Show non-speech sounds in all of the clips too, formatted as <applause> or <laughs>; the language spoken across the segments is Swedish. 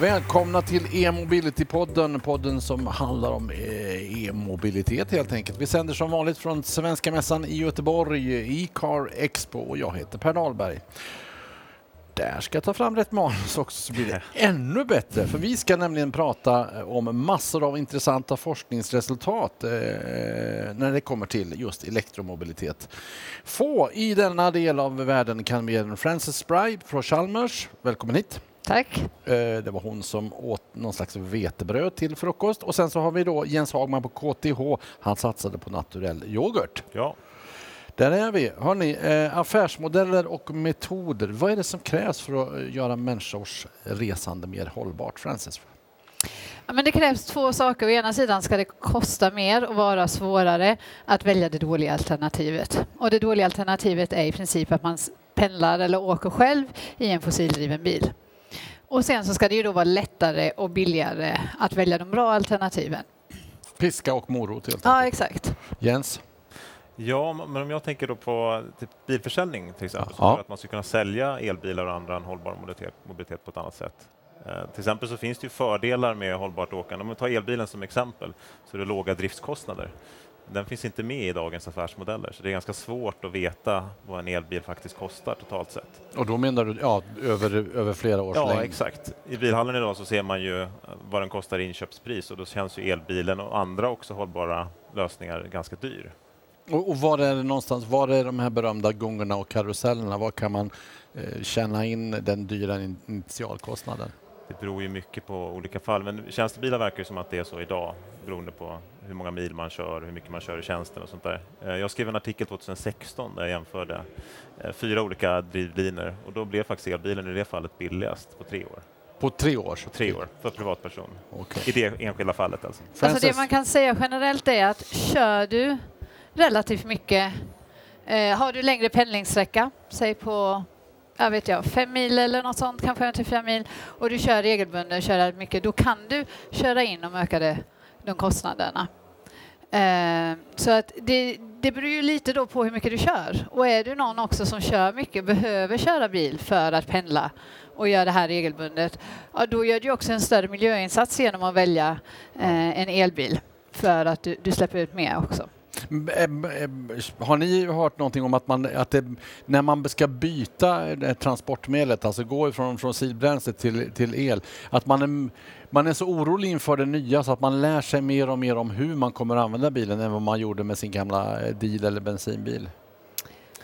Välkomna till e-mobility-podden, podden som handlar om eh, e-mobilitet helt enkelt. Vi sänder som vanligt från Svenska Mässan i Göteborg, e-car Expo och jag heter Per Dahlberg. Där ska jag ta fram rätt manus också så blir det <laughs> ännu bättre. För vi ska nämligen prata om massor av intressanta forskningsresultat eh, när det kommer till just elektromobilitet. Få i denna del av världen kan mer än Frances Spry från Chalmers. Välkommen hit. Tack. Eh, Det var hon som åt någon slags vetebröd till frukost. Och sen så har vi då Jens Hagman på KTH. Han satsade på naturell yoghurt. Ja, Där är vi. Hörrni, eh, affärsmodeller och metoder. Vad är det som krävs för att eh, göra människors resande mer hållbart? Francis? Ja, men det krävs två saker. Å ena sidan ska det kosta mer och vara svårare att välja det dåliga alternativet. Och det dåliga alternativet är i princip att man pendlar eller åker själv i en fossildriven bil. Och sen så ska det ju då vara lättare och billigare att välja de bra alternativen. Piska och morot helt Ja, enkelt. exakt. Jens? ja, men om jag tänker då på typ bilförsäljning till exempel, så Ja. att man skulle kunna sälja elbilar och andra en hållbar mobilitet, mobilitet på ett annat sätt. Eh, till exempel så finns det ju fördelar med hållbart åkande. Om vi tar elbilen som exempel så är det låga driftskostnader. Den finns inte med i dagens affärsmodeller, så det är ganska svårt att veta vad en elbil faktiskt kostar totalt sett. Och då menar du ja, över, över flera års Ja, längd? exakt. I bilhallen idag så ser man ju eh, vad den kostar i inköpspris och då känns ju elbilen och andra också hållbara lösningar ganska dyr. Och, och var är det någonstans, var är de här berömda gungorna och karusellerna? Var kan man eh, känna in den dyra in- initialkostnaden? Det beror ju mycket på olika fall, men tjänstebilar verkar ju som att det är så idag beroende på hur många mil man kör, hur mycket man kör i tjänsten och sånt där. Eh, Jag skrev en artikel 2016 där jag jämförde eh, fyra olika drivlinor och då blev faktiskt elbilen i det fallet billigast på tre år. På tre år? så- Tre år för privatperson. Okej. I det enskilda fallet alltså. Alltså det man kan säga generellt är att kör du relativt mycket, eh, har du längre pendlingssträcka, säg på jag vet jag, fem mil eller något sånt, kanske en till fyra mil, och du kör regelbundet, kör mycket, då kan du köra in de ökade de kostnaderna. Eh, så att det, det beror ju lite då på hur mycket du kör. Och är du någon också som kör mycket, behöver köra bil för att pendla och gör det här regelbundet, ja, då gör du också en större miljöinsats genom att välja eh, en elbil för att du, du släpper ut mer också. Eh, eh, eh, har ni hört någonting om att, man, att det, när man ska byta transportmedlet, alltså gå ifrån från fossilbränsle till, till el, att man är, man är så orolig inför det nya så att man lär sig mer och mer om hur man kommer att använda bilen än vad man gjorde med sin gamla diesel eller bensinbil?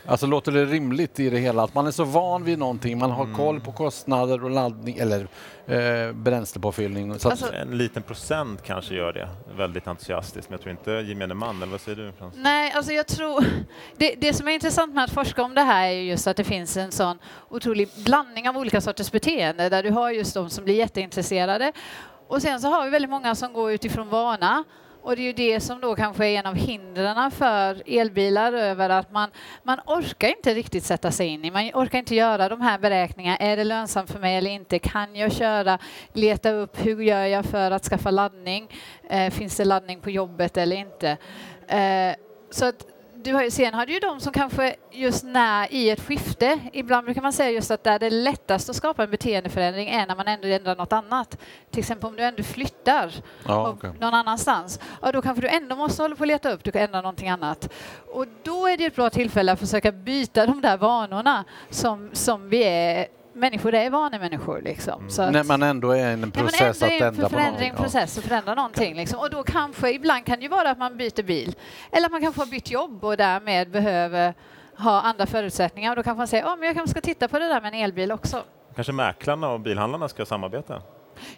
Alltså låter det rimligt i det hela att man är så van vid någonting, man har koll på kostnader och laddning eller eh, bränslepåfyllning. Så att, Alltså- En liten procent kanske gör det väldigt entusiastiskt, men jag tror inte gemene man, eller vad säger du Frans? Nej, alltså jag tror... <laughs> Det, det som är intressant med att forska om det här är ju just att det finns en sån otrolig blandning av olika sorters beteende där du har just de som blir jätteintresserade och sen så har vi väldigt många som går utifrån vana och det är ju det som då kanske är en av hindren för elbilar över att man, man orkar inte riktigt sätta sig in i, man orkar inte göra de här beräkningarna. Är det lönsamt för mig eller inte? Kan jag köra? Leta upp hur gör jag för att skaffa laddning? Eh, finns det laddning på jobbet eller inte? Eh, så att du har ju, sen har du ju de som kanske just när i ett skifte, ibland brukar man säga just att där det är lättast att skapa en beteendeförändring är när man ändå ändrar något annat. Till exempel om du ändå flyttar ja, okej. någon annanstans, ja, då kanske du ändå måste hålla på och leta upp, du kan ändra någonting annat. Och då är det ett bra tillfälle att försöka byta de där vanorna som, som vi är, människor är vanemänniskor liksom. Så att- När man ändå är i en Ja, process ändå att ändra på förändring, någonting. Ja. process och förändra någonting. Liksom. Och då kanske, ibland kan det ju vara att man byter bil. Eller att man kanske har bytt jobb och därmed behöver ha andra förutsättningar. Och då kanske man säger, oh, men jag kanske ska titta på det där med en elbil också. Kanske mäklarna och bilhandlarna ska samarbeta?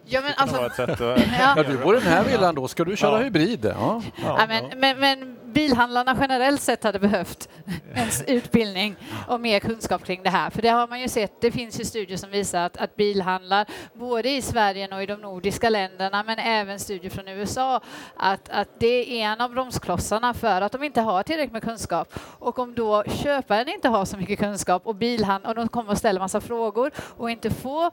Ja, men alltså, <laughs> ja, Ja, du bor i den här villan då, ska du köra Ja. hybrid? Ja. ja, men, men, men bilhandlarna generellt sett hade behövt en utbildning och mer kunskap kring det här. För det har man ju sett, det finns ju studier som visar att, att bilhandlar, både i Sverige och i de nordiska länderna, men även studier från USA, att, att det är en av bromsklossarna för att de inte har tillräckligt med kunskap. Och om då köparen inte har så mycket kunskap och bilhandlaren, och de kommer och ställer massa frågor och inte får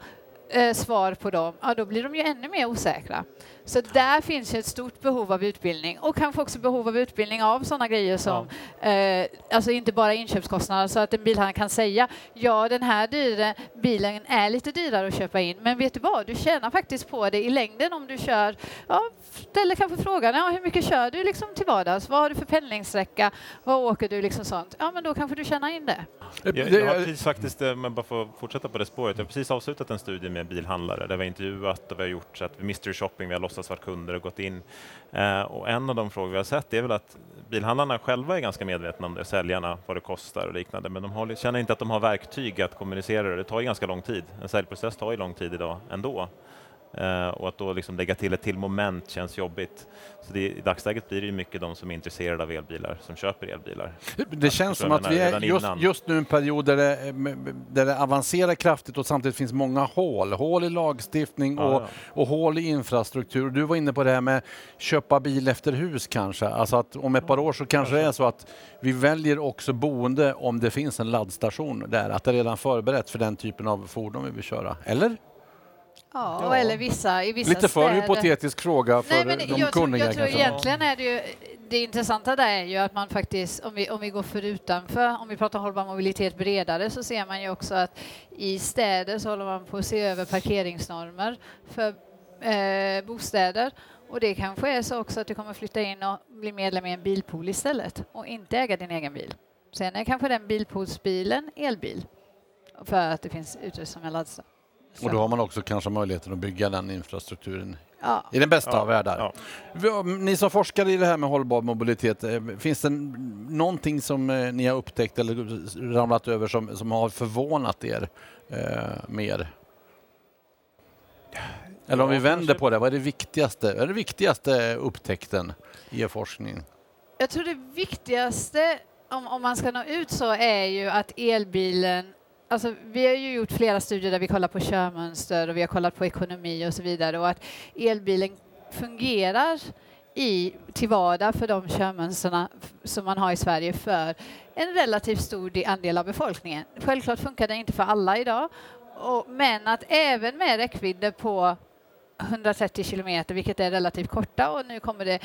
eh, svar på dem, ja, då blir de ju ännu mer osäkra. Så där finns ju ett stort behov av utbildning och kanske också behov av utbildning av sådana grejer som, ja. eh, alltså inte bara inköpskostnader, så att en bilhandlare kan säga ja, den här dyra bilen är lite dyrare att köpa in, men vet du vad, du tjänar faktiskt på det i längden om du kör, ja, ställer kanske frågan, ja, hur mycket kör du liksom till vardags? Vad har du för pendlingssträcka? Vad åker du? Liksom sånt. Ja, men då kanske du tjänar in det. Jag, jag har precis faktiskt, eh, men bara för att fortsätta på det spåret, jag har precis avslutat en studie med bilhandlare där vi har intervjuat och vi har gjort så att mystery shopping, vi har låtsats varit kunder och gått in. Eh, och en av de frågor vi har sett är väl att bilhandlarna själva är ganska medvetna om det, säljarna, vad det kostar och liknande, men de har, känner inte att de har verktyg att kommunicera det. Det tar ju ganska lång tid. En säljprocess tar ju lång tid idag ändå. Uh, och att då liksom lägga till ett till moment känns jobbigt. Så det, I dagsläget blir det ju mycket de som är intresserade av elbilar som köper elbilar. Det känns som att vi är just, just nu en period där det, där det avancerar kraftigt och samtidigt finns många hål. Hål i lagstiftning och, ja, ja. och hål i infrastruktur. Du var inne på det här med köpa bil efter hus kanske. Alltså att om ett par år så kanske det är så att vi väljer också boende om det finns en laddstation där. Att det redan förberett för den typen av fordon vi vill köra. Eller? Ja, ja, eller vissa, i vissa Lite för hypotetisk fråga för Nej, men de jag kunniga. Jag tror egentligen är det ju det intressanta där är ju att man faktiskt, om vi, om vi går för utanför, om vi pratar hållbar mobilitet bredare, så ser man ju också att i städer så håller man på att se över parkeringsnormer för eh, bostäder. Och det kanske är så också att du kommer flytta in och bli medlem i en bilpool istället och inte äga din egen bil. Sen är kanske den bilpoolsbilen elbil för att det finns utrustning med Och då har man också kanske möjligheten att bygga den infrastrukturen ja. i den bästa ja. av världar. Ja. Ni som forskar i det här med hållbar mobilitet, eh, finns det någonting som eh, ni har upptäckt eller ramlat över som, som har förvånat er eh, mer? Eller om vi vänder på det, vad är det viktigaste, vad är det viktigaste upptäckten i er forskning? Jag tror det viktigaste om, om man ska nå ut så är ju att elbilen Alltså, vi har ju gjort flera studier där vi kollar på körmönster och vi har kollat på ekonomi och så vidare och att elbilen fungerar i, till vardag för de körmönsterna som man har i Sverige för en relativt stor andel av befolkningen. Självklart funkar det inte för alla idag, och, men att även med räckvidder på 130 kilometer, vilket är relativt korta och nu kommer det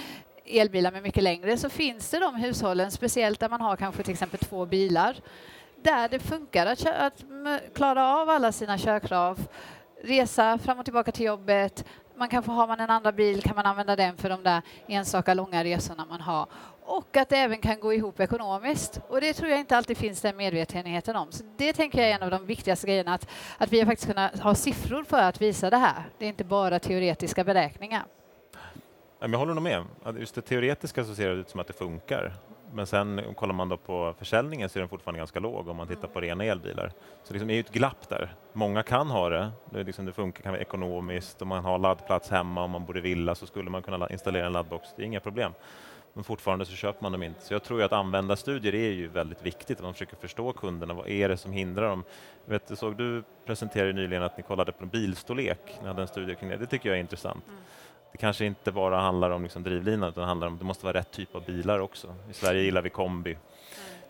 elbilar med mycket längre, så finns det de hushållen, speciellt där man har kanske till exempel två bilar, där det funkar att, att klara av alla sina körkrav, resa fram och tillbaka till jobbet, man kanske har man en andra bil kan man använda den för de där enstaka långa resorna man har och att det även kan gå ihop ekonomiskt. Och det tror jag inte alltid finns den medvetenheten om. Så det tänker jag är en av de viktigaste grejerna, att, att vi faktiskt kunnat ha siffror för att visa det här. Det är inte bara teoretiska beräkningar. Jag håller nog med. Just det teoretiska så ser det ut som att det funkar. Men sen kollar man då på försäljningen så är den fortfarande ganska låg om man tittar på rena elbilar. Så liksom, det är ju ett glapp där. Många kan ha det, det, liksom, det funkar kan vara ekonomiskt, om man har laddplats hemma, om man bor i villa så skulle man kunna installera en laddbox, det är inga problem. Men fortfarande så köper man dem inte. Så jag tror att användarstudier är ju väldigt viktigt, att man försöker förstå kunderna. Vad är det som hindrar dem? Jag vet, såg du presenterade nyligen att ni kollade på bilstorlek, ni hade en studie kring det. Det tycker jag är intressant. Mm det kanske inte bara handlar om liksom drivlinan utan det handlar om det måste vara rätt typ av bilar också. I Sverige gillar vi kombi.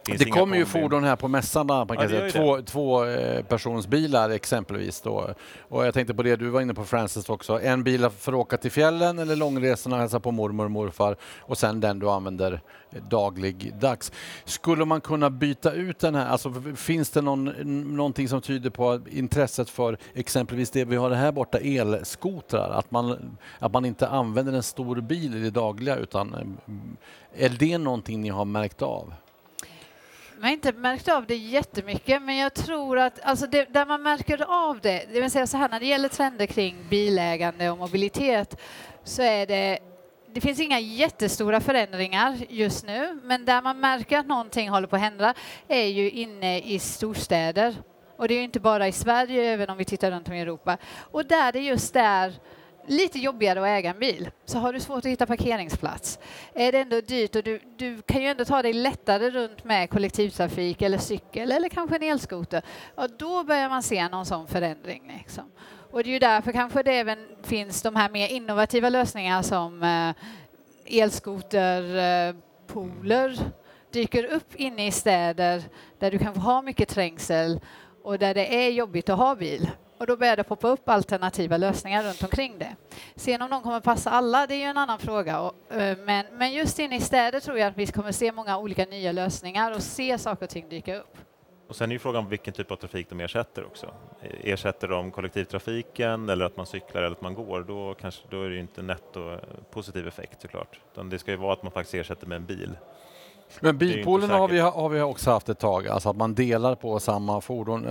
Det kommer ju fordon här på mässan, man kan ja, säga. Två, två eh, personsbilar exempelvis. Då. Och jag tänkte på det du var inne på Francis också. En bil för att åka till fjällen eller långresorna och hälsa på mormor och morfar och sen den du använder dagligdags. Skulle man kunna byta ut den här, alltså finns det någon, någonting som tyder på intresset för exempelvis det vi har här borta, elskotrar, att man, att man inte använder en stor bil i det dagliga utan eh, är det någonting ni har märkt av? Jag har inte märkt av det jättemycket, men jag tror att alltså det, där man märker av det, det vill säga så här när det gäller trender kring bilägande och mobilitet, så är det det finns inga jättestora förändringar just nu, men där man märker att någonting håller på att hända är ju inne i storstäder. Och det är inte bara i Sverige, även om vi tittar runt om i Europa. Och där det just är lite jobbigare att äga en bil, så har du svårt att hitta parkeringsplats. Är det ändå dyrt och du, du kan ju ändå ta dig lättare runt med kollektivtrafik eller cykel eller kanske en elskoter, ja, då börjar man se någon sån förändring. Liksom. Och det är ju därför kanske det även finns de här mer innovativa lösningar som eh, elskoterpooler eh, dyker upp inne i städer där du kanske har mycket trängsel och där det är jobbigt att ha bil. Och då börjar det poppa upp alternativa lösningar runt omkring det. Sen om de kommer passa alla, det är ju en annan fråga. Och, eh, men, men just inne i städer tror jag att vi kommer se många olika nya lösningar och se saker och ting dyka upp. Och sen är ju frågan vilken typ av trafik de ersätter också. Eh, ersätter de kollektivtrafiken eller att man cyklar eller att man går, då, kanske, då är det ju inte netto positiv effekt såklart. Utan det ska ju vara att man faktiskt ersätter med en bil. Men bilpoolen har vi, har vi också haft ett tag, alltså att man delar på samma fordon. Eh,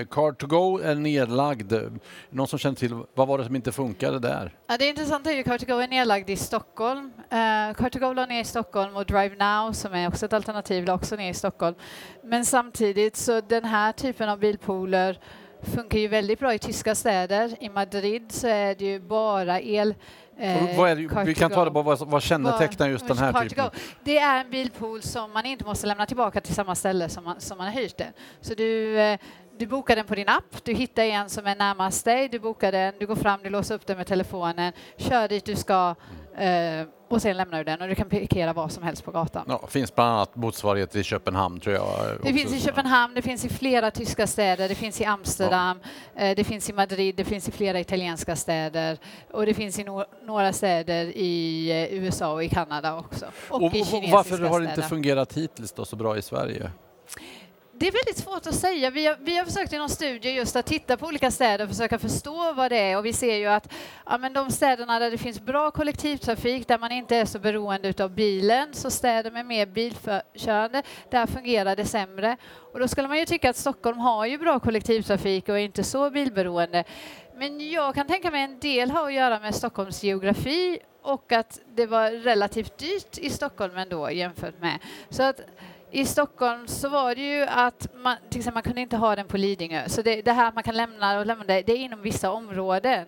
Car2Go är nedlagd. Någon som känner till, vad var det som inte funkade där? Ja, det intressanta är ju Car2Go är nedlagd i Stockholm. Uh, Car2Go la ner i Stockholm och Drive Now, som är också ett alternativ, la också ner i Stockholm. Men samtidigt så den här typen av bilpooler funkar ju väldigt bra i tyska städer. I Madrid så är det ju bara el Eh, det, vi kan ta det på vad, vad kännetecknar just den här typen? Det är en bilpool som man inte måste lämna tillbaka till samma ställe som man, som man har hyrt den. Så du, eh, du bokar den på din app, du hittar en som är närmast dig, du bokar den, du går fram, du låser upp den med telefonen, kör dit du ska. Eh, och sen lämnar du den och du kan parkera var som helst på gatan. Ja, finns bland annat motsvarighet i Köpenhamn tror jag. Det finns i Köpenhamn, det finns i flera tyska städer, det finns i Amsterdam, ja. Eh, det finns i Madrid, det finns i flera italienska städer och det finns i no några städer i eh, USA och i Kanada också. Och, och kinesiska Varför har det inte fungerat hittills då så bra i Sverige? Det är väldigt svårt att säga. Vi har, vi har försökt i någon studie just att titta på olika städer och försöka förstå vad det är och vi ser ju att ja, men de städerna där det finns bra kollektivtrafik, där man inte är så beroende av bilen, så städer med mer bilkörande, där fungerar det sämre. Och då skulle man ju tycka att Stockholm har ju bra kollektivtrafik och är inte så bilberoende. Men jag kan tänka mig en del har att göra med Stockholms geografi och att det var relativt dyrt i Stockholm ändå jämfört med. Så att i Stockholm så var det ju att man, till exempel, man kunde inte ha den på Lidingö. Så det, det här att man kan lämna och lämna det, det är inom vissa områden.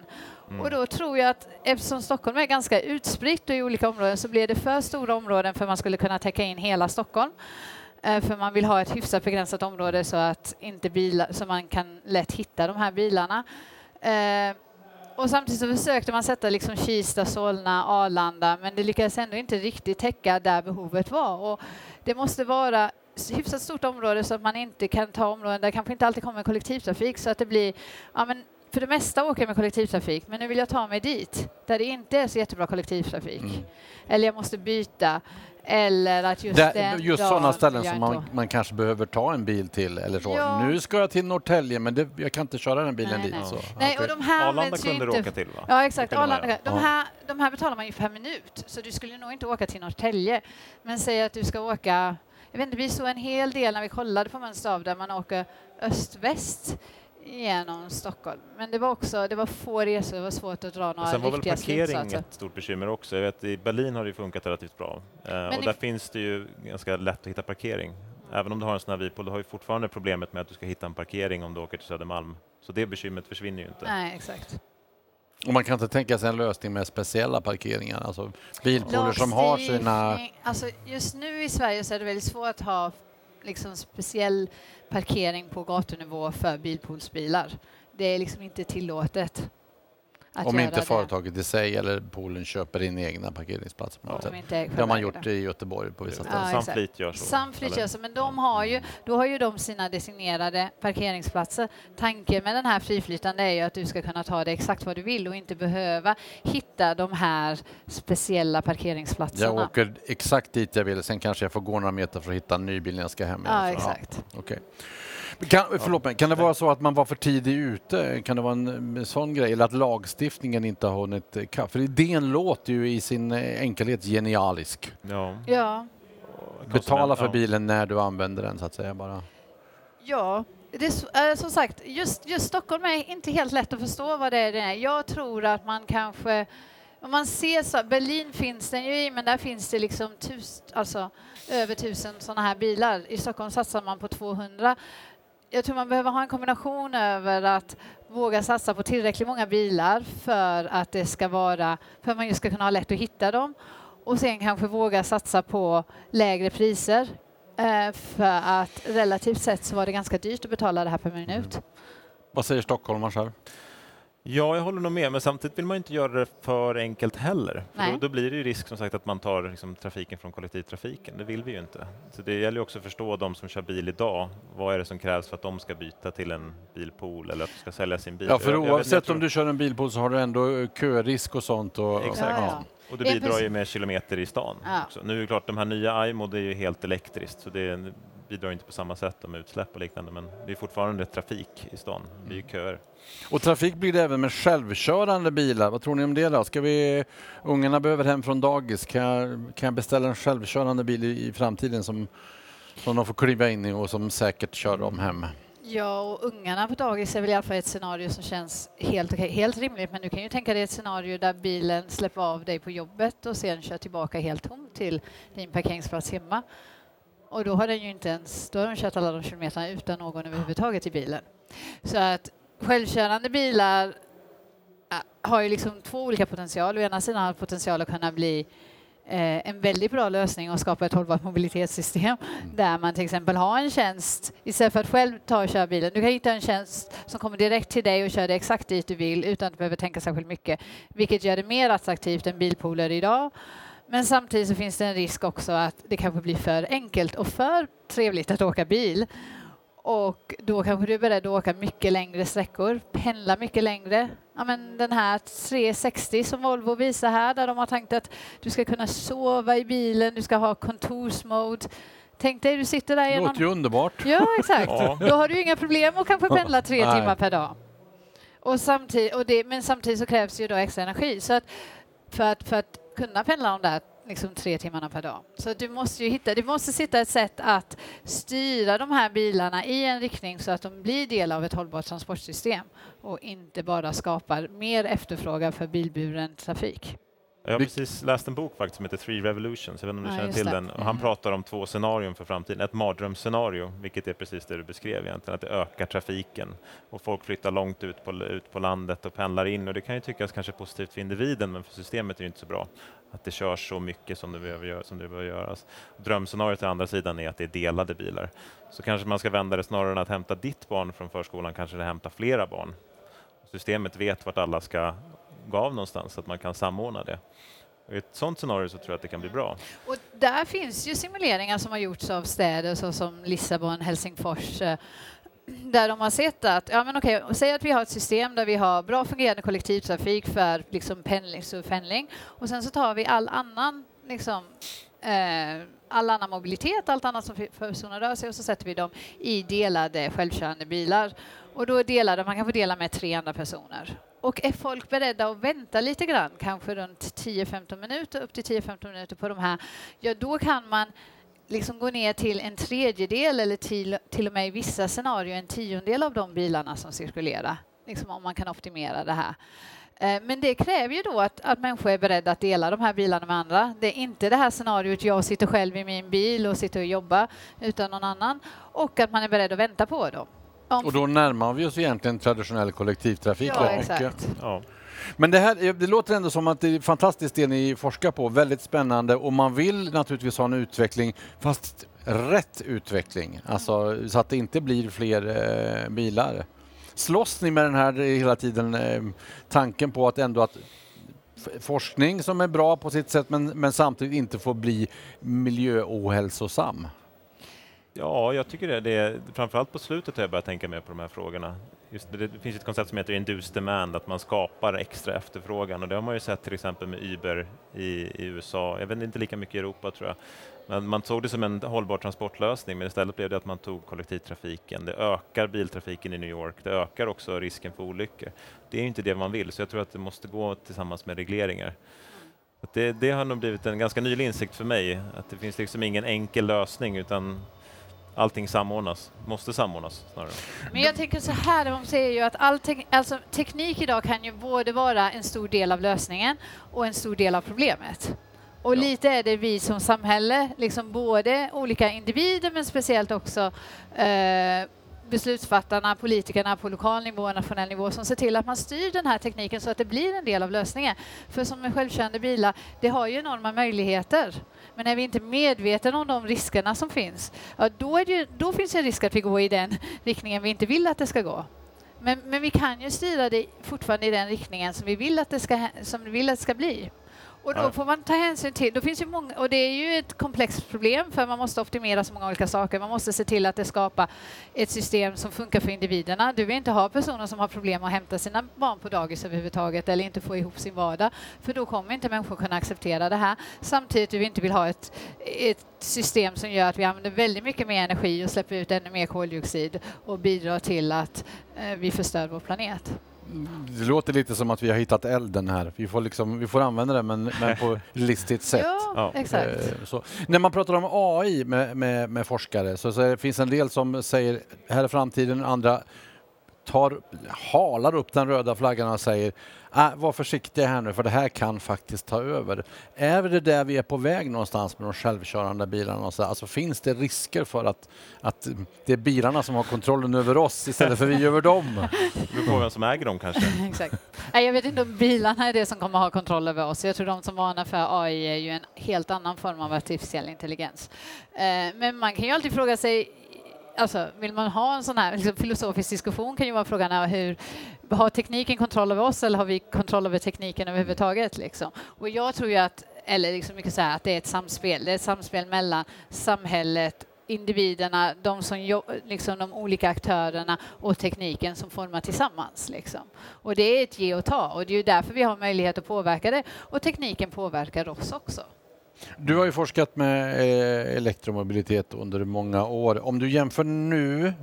Mm. Och då tror jag att eftersom Stockholm är ganska utspritt i olika områden så blir det för stora områden för man skulle kunna täcka in hela Stockholm. Eh, för man vill ha ett hyfsat begränsat område så att inte bilar, så man kan lätt hitta de här bilarna. Eh, och samtidigt så försökte man sätta liksom Kista, Solna, Arlanda men det lyckades ändå inte riktigt täcka där behovet var. Och det måste vara hyfsat stort område så att man inte kan ta områden där kanske inte alltid kommer kollektivtrafik så att det blir, ja men för det mesta åker jag med kollektivtrafik men nu vill jag ta mig dit där det inte är så jättebra kollektivtrafik. Mm. Eller jag måste byta. Eller att just det, den Just sådana ställen som man, man, kanske behöver ta en bil till eller så. Ja. Nu ska jag till Norrtälje men det, jag kan inte köra den bilen nej, dit. Nej. Så. nej och de här Arlanda kunde du åka till va? Ja exakt, Arlanda, de, här, de här betalar man ju per minut så du skulle nog inte åka till Norrtälje. Men säg att du ska åka, jag vet inte, vi såg en hel del när vi kollade på Mönster av där man åker öst-väst genom Stockholm. Men det var också det var få resor, det var svårt att dra några Sen var väl parkering slutsatser. ett stort bekymmer också. Jag vet, I Berlin har det funkat relativt bra. Eh, och där finns det ju ganska lätt att hitta parkering. Även om du har en sån här Vipol, du har ju fortfarande problemet med att du ska hitta en parkering om du åker till Södermalm. Så det bekymret försvinner ju inte. Nej, exakt. Och man kan inte tänka sig en lösning med speciella parkeringar, alltså bilpooler som har sina... Alltså just nu i Sverige så är det väldigt svårt att ha liksom speciell parkering på gatunivå för bilpoolsbilar. Det är liksom inte tillåtet. Om inte företaget i sig eller poolen köper in egna parkeringsplatser. Ja. De det har man gjort i Göteborg på vissa ställen. Ja, Samflit gör så. Samflit gör så, men de har ju, då har ju de sina designerade parkeringsplatser. Tanken med den här friflytande är ju att du ska kunna ta det exakt vad du vill och inte behöva hitta de här speciella parkeringsplatserna. Jag åker exakt dit jag vill, sen kanske jag får gå några meter för att hitta en ny bil när jag ska hem. Ja, exakt. Ja, okay. Kan, förlåt mig, kan det vara så att man var för tidigt ute? Kan det vara en, en sån grej? Eller att lagstiftningen inte har hunnit ikapp? För idén låter ju i sin eh, enkelhet genialisk. Ja. ja. Betala för bilen när du använder den så att säga bara. Ja, det är, som sagt, just, just Stockholm är inte helt lätt att förstå vad det är. Jag tror att man kanske om man ser så, Berlin finns den ju i, men där finns det liksom tus, alltså, över tusen sådana här bilar. I Stockholm satsar man på 200 jag tror man behöver ha en kombination över att våga satsa på tillräckligt många bilar för att det ska vara, för att man ska kunna ha lätt att hitta dem och sen kanske våga satsa på lägre priser eh, för att relativt sett så var det ganska dyrt att betala det här per minut. Mm. Vad säger stockholmare själv? Ja, jag håller nog med, men samtidigt vill man inte göra det för enkelt heller. För då, då, blir det ju risk som sagt att man tar liksom, trafiken från kollektivtrafiken. Det vill vi ju inte. Så det gäller också att förstå de som kör bil idag. Vad är det som krävs för att de ska byta till en bilpool eller att de ska sälja sin bil? Ja, för jag, oavsett jag tror... om du kör en bilpool så har du ändå körisk och sånt. Och, Exakt. Ja, ja. Och det bidrar ju med kilometer i stan. Ja. Också. Nu är det klart, de här nya iMod är ju helt elektriskt, så det bidrar inte på samma sätt med utsläpp och liknande, men det är fortfarande trafik i stan. Det är ju köer. Och trafik blir det även med självkörande bilar. Vad tror ni om det då? Ska vi, ungarna behöver hem från dagis. Kan jag, kan jag beställa en självkörande bil i, i framtiden som, som de får kliva in i och som säkert kör dem hem? Ja, och ungarna på dagis är väl i alla fall ett scenario som känns helt, helt rimligt. Men du kan ju tänka dig ett scenario där bilen släpper av dig på jobbet och sen kör tillbaka helt tom till din parkeringsplats hemma. Och då har den ju inte ens, då har de kört alla de kilometerna utan någon överhuvudtaget i bilen. Så att självkörande bilar äh, har ju liksom två olika potential. Å ena sidan har potential att kunna bli eh, en väldigt bra lösning och skapa ett hållbart mobilitetssystem mm. där man till exempel har en tjänst istället för att själv ta och köra bilen. Du kan hitta en tjänst som kommer direkt till dig och kör dig exakt dit du vill utan att du behöver tänka särskilt mycket, vilket gör det mer attraktivt än bilpooler idag. Men samtidigt så finns det en risk också att det kanske blir för enkelt och för trevligt att åka bil. Och då kanske du är beredd att åka mycket längre sträckor, pendla mycket längre. Ja, men den här 360 som Volvo visar här, där de har tänkt att du ska kunna sova i bilen, du ska ha kontorsmode. Tänk dig, du sitter där. Det låter ju underbart. Ja, exakt. <laughs> ja. Då har du inga problem att kanske pendla <laughs> tre timmar per dag. Och samtidigt, och det, men samtidigt så krävs ju då extra energi. Så att för att, för att kunna pendla de där liksom tre timmarna per dag. Så du måste ju hitta, det måste sitta ett sätt att styra de här bilarna i en riktning så att de blir del av ett hållbart transportsystem och inte bara skapar mer efterfrågan för bilburen trafik. Jag har precis läst en bok faktiskt som heter Three Revolutions, jag vet inte om du ja, känner till det. den. Och han mm. pratar om två scenarion för framtiden. Ett mardrömsscenario, vilket är precis det du beskrev egentligen, att det ökar trafiken och folk flyttar långt ut på, ut på landet och pendlar in och det kan ju tyckas kanske positivt för individen, men för systemet är det inte så bra att det körs så mycket som det behöver, göra, som det behöver göras. Drömscenariot å andra sidan är att det är delade bilar. Så kanske man ska vända det snarare än att hämta ditt barn från förskolan, kanske det hämta flera barn. Systemet vet vart alla ska gå av någonstans, så att man kan samordna det. I ett sådant scenario så tror jag att det kan bli bra. Och där finns ju simuleringar som har gjorts av städer såsom Lissabon, Helsingfors, eh, där de har sett att, ja men okej, säg att vi har ett system där vi har bra fungerande kollektivtrafik för liksom pendling, och pendling och sen så tar vi all annan liksom eh, all annan mobilitet, allt annat som personer rör sig och så sätter vi dem i delade självkörande bilar. Och då delade, man kan få dela med tre andra personer. Och är folk beredda att vänta lite grann, kanske runt 10-15 minuter, upp till 10-15 minuter på de här, ja då kan man liksom gå ner till en tredjedel eller till, till och med i vissa scenarier en tiondel av de bilarna som cirkulerar, liksom om man kan optimera det här. Eh, men det kräver ju då att, att människor är beredda att dela de här bilarna med andra. Det är inte det här scenariot jag sitter själv i min bil och sitter och jobbar utan någon annan och att man är beredd att vänta på dem. Och då närmar vi oss egentligen traditionell kollektivtrafik. Ja, exakt. Ja. Men det, här, det låter ändå som att det är fantastiskt det ni forskar på, väldigt spännande och man vill naturligtvis ha en utveckling, fast rätt utveckling, alltså så att det inte blir fler eh, bilar. Slåss ni med den här hela tiden eh, tanken på att ändå att forskning som är bra på sitt sätt men, men samtidigt inte får bli miljöohälsosam? Ja, jag tycker det. det är, framförallt på slutet har jag börjat tänka mer på de här frågorna. Just det, det finns ett koncept som heter induced demand, att man skapar extra efterfrågan och det har man ju sett till exempel med Uber i, i USA. Jag vet inte lika mycket i Europa tror jag. Men man såg det som en hållbar transportlösning men istället blev det att man tog kollektivtrafiken. Det ökar biltrafiken i New York, det ökar också risken för olyckor. Det är inte det man vill så jag tror att det måste gå tillsammans med regleringar. Det, det, har nog blivit en ganska nylig insikt för mig, att det finns liksom ingen enkel lösning utan allting samordnas, måste samordnas snarare. Men jag tänker så här, de säger ju att all te alltså, teknik idag kan ju både vara en stor del av lösningen och en stor del av problemet. Och ja. lite är det vi som samhälle, liksom både olika individer men speciellt också eh, beslutsfattarna, politikerna på lokal nivå och nationell nivå som ser till att man styr den här tekniken så att det blir en del av lösningen. För som med självkörande bilar, det har ju enorma möjligheter. Men är vi inte medvetna om de riskerna som finns, ja, då, ju, då finns en risk att vi går i den riktningen vi inte vill att det ska gå. Men, men vi kan ju styra det fortfarande i den riktningen som vi vill att det ska, som vi vill att det ska bli. Och då får man ta hänsyn till, då finns ju många, och det är ju ett komplext problem för man måste optimera så många olika saker. Man måste se till att det skapar ett system som funkar för individerna. Du vill inte ha personer som har problem att hämta sina barn på dagis överhuvudtaget eller inte få ihop sin vardag, för då kommer inte människor kunna acceptera det här. Samtidigt du inte vill ha ett, ett system som gör att vi använder väldigt mycket mer energi och släpper ut ännu mer koldioxid och bidrar till att eh, vi förstör vår planet. Det låter lite som att vi har hittat elden här. Vi får, liksom, vi får använda det men, men på <laughs> listigt sätt. Ja, exakt. Eh, Så. När man pratar om AI med, med, med forskare så, så finns en del som säger här är framtiden, andra tar, halar upp den röda flaggan och säger äh, var försiktiga här nu för det här kan faktiskt ta över. Är det där vi är på väg någonstans med de självkörande bilarna? Och så, alltså finns det risker för att, att det är bilarna som har kontrollen över oss istället för vi över dem? Det beror på vem som äger dem kanske. <laughs> Exakt. Nej, jag vet inte om bilarna är det som kommer ha kontroll över oss. Jag tror de som varnar för AI är ju en helt annan form av artificiell intelligens. Eh, Men man kan ju alltid fråga sig Alltså, vill man ha en sån här liksom, filosofisk diskussion kan ju vara frågan är hur har tekniken kontroll över oss eller har vi kontroll över tekniken överhuvudtaget? Liksom? Och jag tror ju att, eller liksom mycket så här, att det är ett samspel. Det är ett samspel mellan samhället individerna, de, som liksom de olika aktörerna och tekniken som formar tillsammans. Liksom. Och det är ett ge och ta och det är ju därför vi har möjlighet att påverka det och tekniken påverkar oss också. Du har ju forskat med eh, elektromobilitet under många år. Om du jämför nu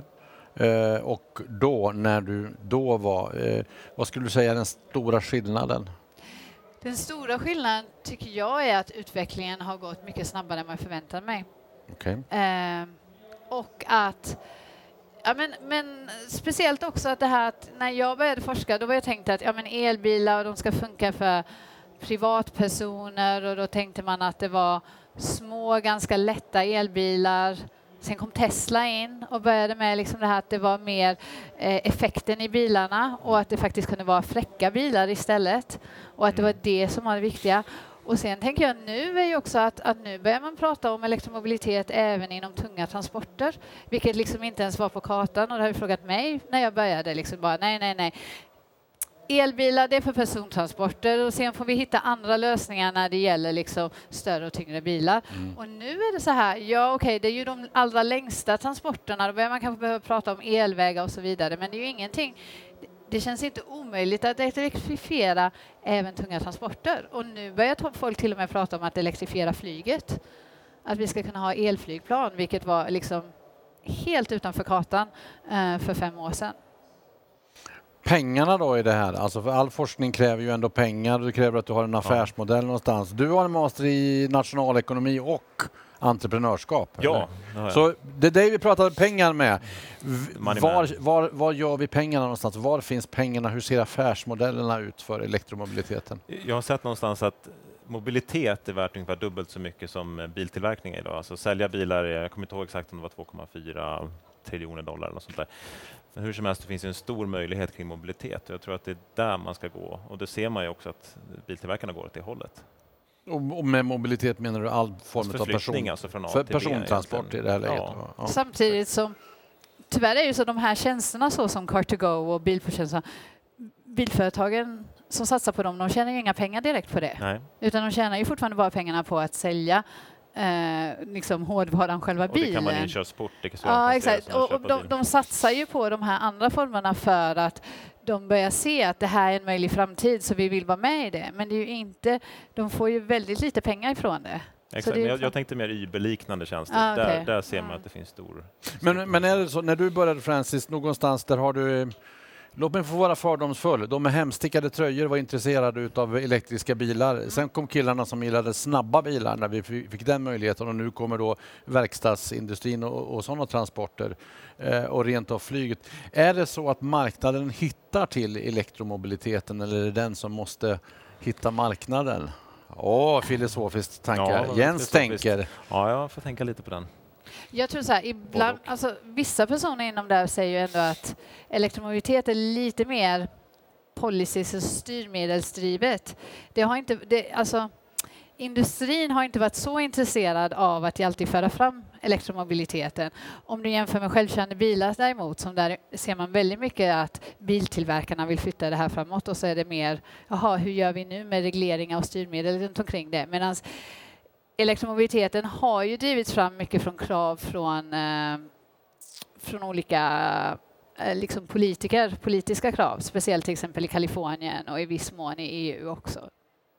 eh, och då, när du då var, eh, vad skulle du säga är den stora skillnaden? Den stora skillnaden tycker jag är att utvecklingen har gått mycket snabbare än vad jag förväntade mig. Okej. Eh, och att Ja, men, men speciellt också att det här att när jag började forska då var jag tänkt att ja, men elbilar och de ska funka för privatpersoner och då tänkte man att det var små, ganska lätta elbilar. Sen kom Tesla in och började med liksom det här att det var mer eh, effekten i bilarna och att det faktiskt kunde vara fräcka bilar istället och att det var det som var det viktiga. Och sen tänker jag nu är ju också att, att nu börjar man prata om elektromobilitet även inom tunga transporter, vilket liksom inte ens var på kartan och det har ju frågat mig när jag började liksom bara nej, nej, nej. Elbilar det är för persontransporter och sen får vi hitta andra lösningar när det gäller liksom större och tyngre bilar. Och nu är det så här, ja okej det är ju de allra längsta transporterna, då börjar man kanske behöva prata om elvägar och så vidare men det är ju ingenting det känns inte omöjligt att elektrifiera även tunga transporter. Och nu börjar folk till och med prata om att elektrifiera flyget. Att vi ska kunna ha elflygplan, vilket var liksom helt utanför kartan eh, för fem år sedan. Pengarna då i det här, alltså för all forskning kräver ju ändå pengar, det kräver att du har en affärsmodell någonstans. Du har en master i nationalekonomi och entreprenörskap. Ja, eller? Så det är det vi pratar pengar med. Var, var, var gör vi pengarna någonstans? Var finns pengarna? Hur ser affärsmodellerna ut för elektromobiliteten? Jag har sett någonstans att mobilitet är värt ungefär dubbelt så mycket som biltillverkning idag. Alltså sälja bilar, är- jag kommer inte ihåg exakt om det var 2,4 triljoner dollar eller något sånt där. Men hur som helst, det finns en stor möjlighet kring mobilitet och jag tror att det är där man ska gå. Och det ser man ju också att biltillverkarna går åt det hållet. Och med mobilitet menar du all form av Förflyttning person, alltså för persontransport i det här läget? Ja. Ja. Samtidigt som tyvärr är det ju så de här tjänsterna så som Car2Go och bilförtjänster, bilföretagen som satsar på dem, de tjänar ju inga pengar direkt på det. Nej. Utan de tjänar ju fortfarande bara pengarna på att sälja eh, liksom hårdvaran, själva Och det bilen. kan man inkörsport, det kan Ja, man exakt. Och, och de, de satsar ju på de här andra formerna för att de börjar se att det här är en möjlig framtid så vi vill vara med i det. Men det är ju inte, de får ju väldigt lite pengar ifrån det. Exakt, det men jag, jag tänkte mer Uber-liknande tjänster. Ah, okej. där, där ser man Mm. att det finns stor... Men, men är det så, när du började Francis, någonstans där har du Låt mig få vara fördomsfull. De med hemstickade tröjor var intresserade utav elektriska bilar. Sen kom killarna som gillade snabba bilar när vi fi- fick den möjligheten och nu kommer då verkstadsindustrin och, och sådana transporter eh, och rent av flyget. Är det så att marknaden hittar till elektromobiliteten eller är det den som måste hitta marknaden? Åh, filosofiskt tanke. Ja, Jens filosofiskt. tänker. Ja, jag får tänka lite på den. Jag tror så här, ibland, alltså, vissa personer inom där säger ju ändå att elektromobilitet är lite mer policies och styrmedelsdrivet. Det har inte, det, alltså, industrin har inte varit så intresserad av att alltid föra fram elektromobiliteten. Om du jämför med självkörande bilar däremot, som där ser man väldigt mycket att biltillverkarna vill flytta det här framåt och så är det mer, jaha, hur gör vi nu med regleringar och styrmedel runt omkring det? Medan elektromobiliteten har ju drivits fram mycket från krav från, eh, från olika eh, liksom politiker, politiska krav, speciellt till exempel i Kalifornien och i viss mån i EU också.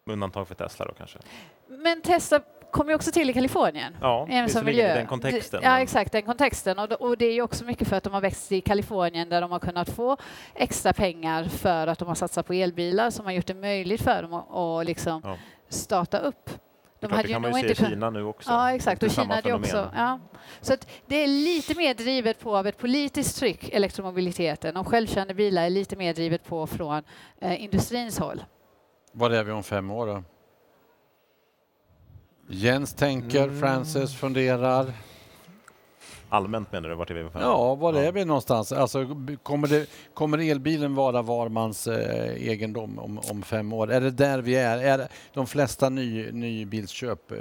Med undantag för Tesla då kanske? Men Tesla kom ju också till i Kalifornien. Ja, även som miljö. den kontexten. Ja, exakt, den kontexten. Och, och det är ju också mycket för att de har växt i Kalifornien där de har kunnat få extra pengar för att de har satsat på elbilar som har gjort det möjligt för dem att, att liksom Ja. starta upp. Det, De är klart, hade det ju kan man ju se i Kina nu också. Ja, exakt. Det Och Kina ju också... Ja. Så att det är lite mer drivet på av ett politiskt tryck, elektromobiliteten, och självkörande bilar är lite mer drivet på från eh, industrins håll. Var är vi om fem år då? Jens tänker, Mm. Francis funderar. Allmänt menar du, vart är vi? Ja, var är Ja. vi någonstans? Alltså, kommer, det, kommer elbilen vara var mans eh, egendom om, om fem år? Är det där vi är? Är de flesta ny, nybilsköp eh,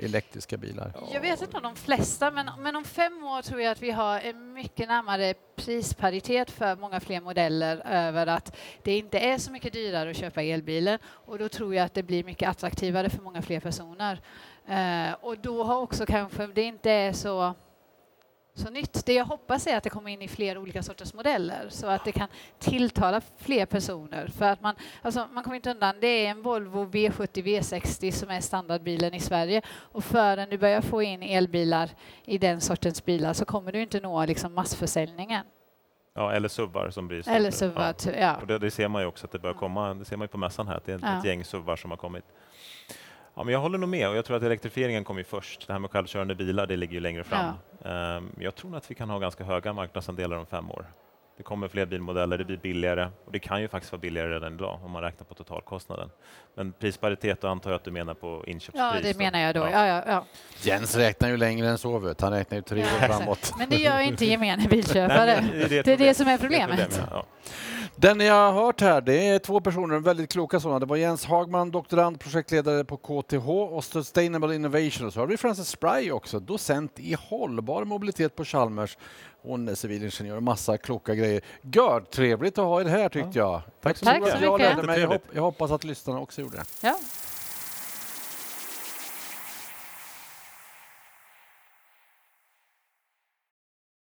elektriska bilar? Jag vet inte om de flesta, men, men om fem år tror jag att vi har en mycket närmare prisparitet för många fler modeller över att det inte är så mycket dyrare att köpa elbilen och då tror jag att det blir mycket attraktivare för många fler personer. Eh, och då har också kanske det inte är så så nytt. Det jag hoppas är att det kommer in i fler olika sorters modeller så att det kan tilltala fler personer. För att man, alltså man kommer inte undan, det är en Volvo V70 V60 som är standardbilen i Sverige och förrän du börjar få in elbilar i den sortens bilar så kommer du inte nå liksom massförsäljningen. Ja, eller SUVar som blir Eller så att, ja. Och det, det ser man ju också att det börjar komma, det ser man ju på mässan här, att det är Ja. ett gäng SUVar som har kommit. Ja, men jag håller nog med och jag tror att elektrifieringen kommer ju först. Det här med självkörande bilar, det ligger ju längre fram. Ehm, jag tror att vi kan ha ganska höga marknadsandelar om fem år. Det kommer fler bilmodeller, det blir billigare och det kan ju faktiskt vara billigare redan idag om man räknar på totalkostnaden. Men prisparitet, då antar jag att du menar på inköpspris? ja, det då? menar jag då. Ja. Ja, ja, ja. Jens räknar ju längre än så, vet. han räknar ju tre Ja, år framåt. Men det gör inte gemene <laughs> Nej, bilköpare. men det, är ett Det är det som är Det är problemet. Den jag har hört här, det är två personer, väldigt kloka sådana. Det var Jens Hagman, doktorand, projektledare på KTH och Sustainable Innovation. Och så har vi Frances Spry också, docent i hållbar mobilitet på Chalmers. Hon är civilingenjör och massa kloka grejer. Gör trevligt att ha er här tyckte jag. Tack så Tack så att jag mycket. lärde mig. Jag hoppas att lyssnarna också gjorde det. Ja.